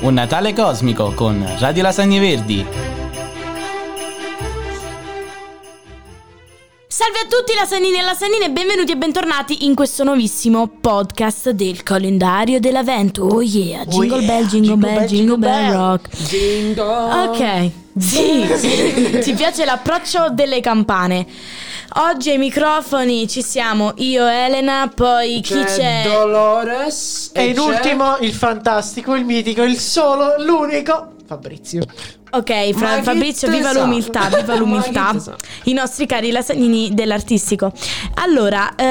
Un Natale cosmico con Radio Lasagne Verdi. Salve a tutti lasagnini e lasagnine e benvenuti e bentornati in questo nuovissimo podcast del calendario dell'avvento. Oh yeah, jingle yeah, bell, jingle, bell, jingle bell rock. Jingle. Ok, sì, ci piace l'approccio delle campane. Oggi ai microfoni ci siamo io, Elena, poi chi c'è? Dolores E in c'è- ultimo il fantastico, il mitico, il solo, l'unico Fabrizio. Ok, Fra- Fabrizio, viva l'umiltà, viva l'umiltà. I nostri cari lasagnini dell'artistico. Allora, eh,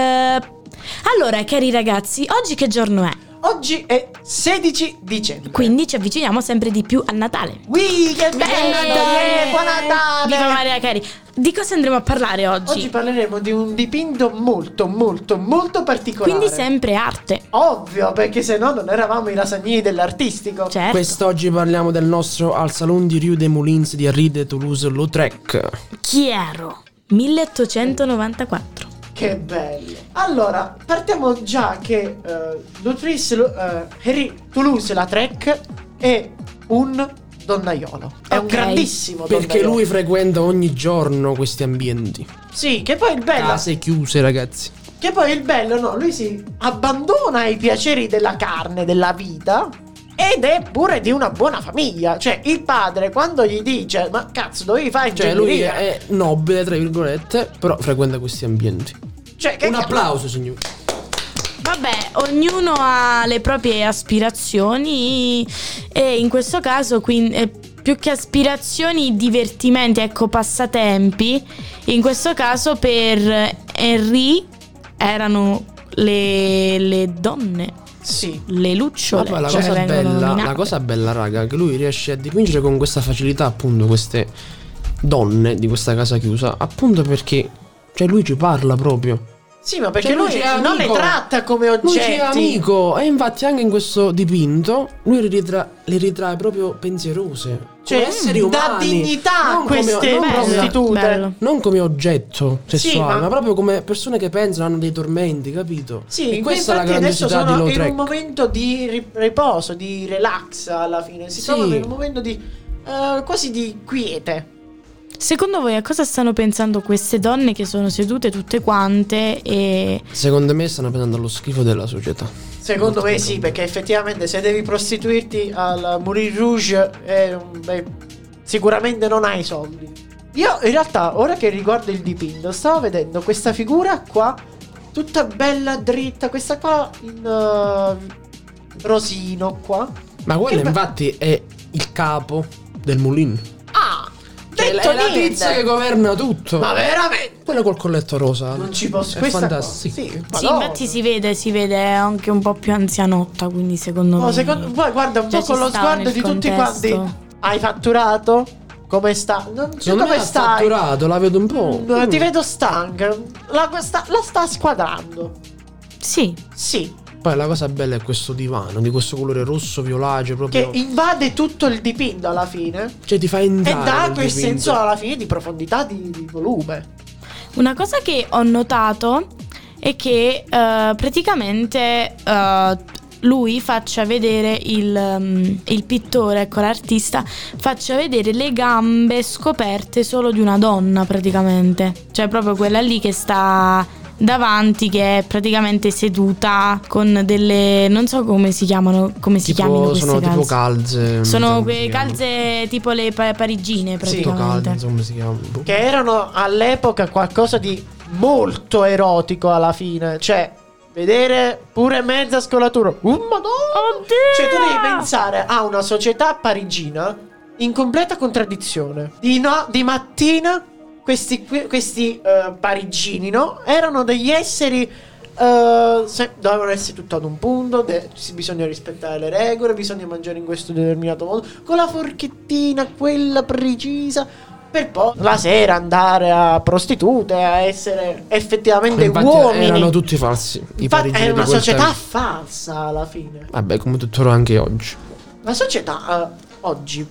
allora, cari ragazzi, oggi che giorno è? Oggi è 16 dicembre. Quindi ci avviciniamo sempre di più a Natale. Ui, che bello! Eh, Buon Natale! Viva Maria Cari. Di cosa andremo a parlare oggi? Oggi parleremo di un dipinto molto, molto, molto particolare. Quindi sempre arte. Ovvio, perché se no non eravamo i lasagnini dell'artistico. Certo. Quest'oggi parliamo del nostro al Salon di Rue des Moulins di Henri de Toulouse-Lautrec. Chiaro. 1894. Che bello. Allora, partiamo già che uh, l'autrice uh, Henri Toulouse-Lautrec è un donnaiolo. È un Ok. grandissimo Perché donnaiolo. lui frequenta ogni giorno questi ambienti. Sì, che poi il bello Case chiuse, ragazzi. Che poi il bello, no, lui si abbandona ai piaceri della carne, della vita. Ed è pure di una buona famiglia. Cioè, il padre, quando gli dice: Ma cazzo, dovevi fare Cioè, lui ingegneria?" è nobile, tra virgolette, però frequenta questi ambienti. Cioè, che Un applauso, signori. Vabbè, ognuno ha le proprie aspirazioni e in questo caso quindi, eh, più che aspirazioni, divertimenti, ecco, passatempi. In questo caso per Henry erano le, le donne, Sì. le lucciole. Vabbè, la come cosa bella, la cosa bella, raga, è che lui riesce a dipingere con questa facilità, appunto, queste donne di questa casa chiusa, appunto perché cioè lui ci parla proprio. Sì, ma perché Cioè, lui lui, non le tratta come oggetti. Lui è amico e infatti anche in questo dipinto lui le, ritra- le ritrae proprio pensierose, Cioè, come esseri dà umani. dignità a non come- queste prostitute. non come oggetto sessuale, ma- ma... proprio come persone che pensano hanno dei tormenti, capito? Sì, e questa è la grandiosità di sono in Lautrec. un momento di ri- riposo, di relax alla fine. Si Sì. trovano in un momento di eh, quasi di quiete. Secondo voi a cosa stanno pensando queste donne che sono sedute tutte quante e Secondo me stanno pensando allo schifo della società. Secondo me sì, perché effettivamente se devi prostituirti al Moulin Rouge eh, beh, sicuramente non hai soldi. Io in realtà, ora che riguardo il dipinto, stavo vedendo questa figura qua, tutta bella dritta, questa qua in eh, rosino qua. Ma quello Che be- infatti è il capo del Moulin. Cioè, Detto è la niente. tizia che governa tutto. Ma veramente? Quello col colletto rosa. Non ci posso... È fantastico. Sì, Sì, infatti si vede, si vede anche un po' più anzianotta, quindi secondo No, me... secondo poi guarda un Cioè, po' con lo sguardo di tutti contesto. quanti. Hai fatturato? Come sta? Non so me come stai. fatturato, la vedo un po'. No, Mm. Ti vedo stanca. La, sta, la sta squadrando. Sì, Sì. Poi la cosa bella è questo divano di questo colore rosso violaceo proprio. Che invade tutto il dipinto alla fine. Cioè ti fa E entrare. dà nel quel senso alla fine di profondità di, di volume. Una cosa che ho notato è che eh, praticamente eh, lui faccia vedere il, mm, il pittore, ecco l'artista, faccia vedere le gambe scoperte solo di una donna praticamente. Cioè proprio quella lì che sta davanti che è praticamente seduta con delle non so come si chiamano come si Tipo, chiamano queste sono tipo calze. calze. non so sono quelle calze tipo le pa- parigine Sì, praticamente. calze, insomma, come si chiamano. Boh. Che erano all'epoca qualcosa di molto erotico alla fine. Cioè, vedere pure mezza scolatura. Oh, madonna! Oddio! Cioè, tu devi pensare a una società parigina in completa contraddizione. Di, no- di mattina, questi, questi eh, parigini, no? Erano degli esseri. eh, se- dovevano essere tutto ad un punto. de- bisogna rispettare le regole. Bisogna mangiare in questo determinato modo. Con la forchettina, quella precisa. Per poi la sera andare a prostitute, a essere effettivamente Infatti uomini. erano tutti falsi. Infatti è una società tempo. falsa alla fine. Vabbè, come tuttora anche oggi. La società eh, oggi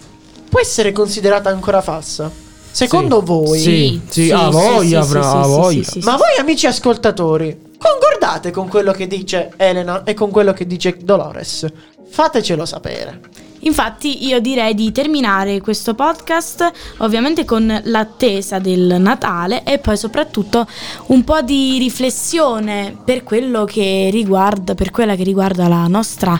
può essere considerata ancora falsa? Secondo voi? Sì, sì, sì, voglia, sì, avrà sì, ha sì, voglia. sì, sì, Ma voi amici ascoltatori, concordate con quello che dice Elena e con quello che dice Dolores? Fatecelo sapere. Infatti io direi di terminare questo podcast ovviamente con l'attesa del Natale e poi soprattutto un po' di riflessione per quello che riguarda, per quella che riguarda la nostra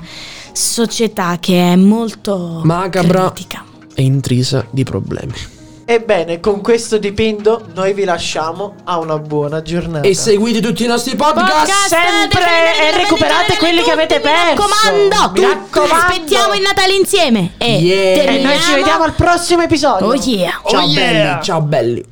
società che è molto Macabra. critica. È intrisa di problemi. Ebbene, con questo dipinto noi vi lasciamo a una buona giornata. E seguite tutti i nostri podcast. Podcast, sempre e recuperate quelli che avete perso. Mi raccomando, Mi raccomando. aspettiamo il Natale insieme e Yeah. E noi ci vediamo al prossimo episodio. Oh yeah. Ciao Oh yeah. belli, ciao belli.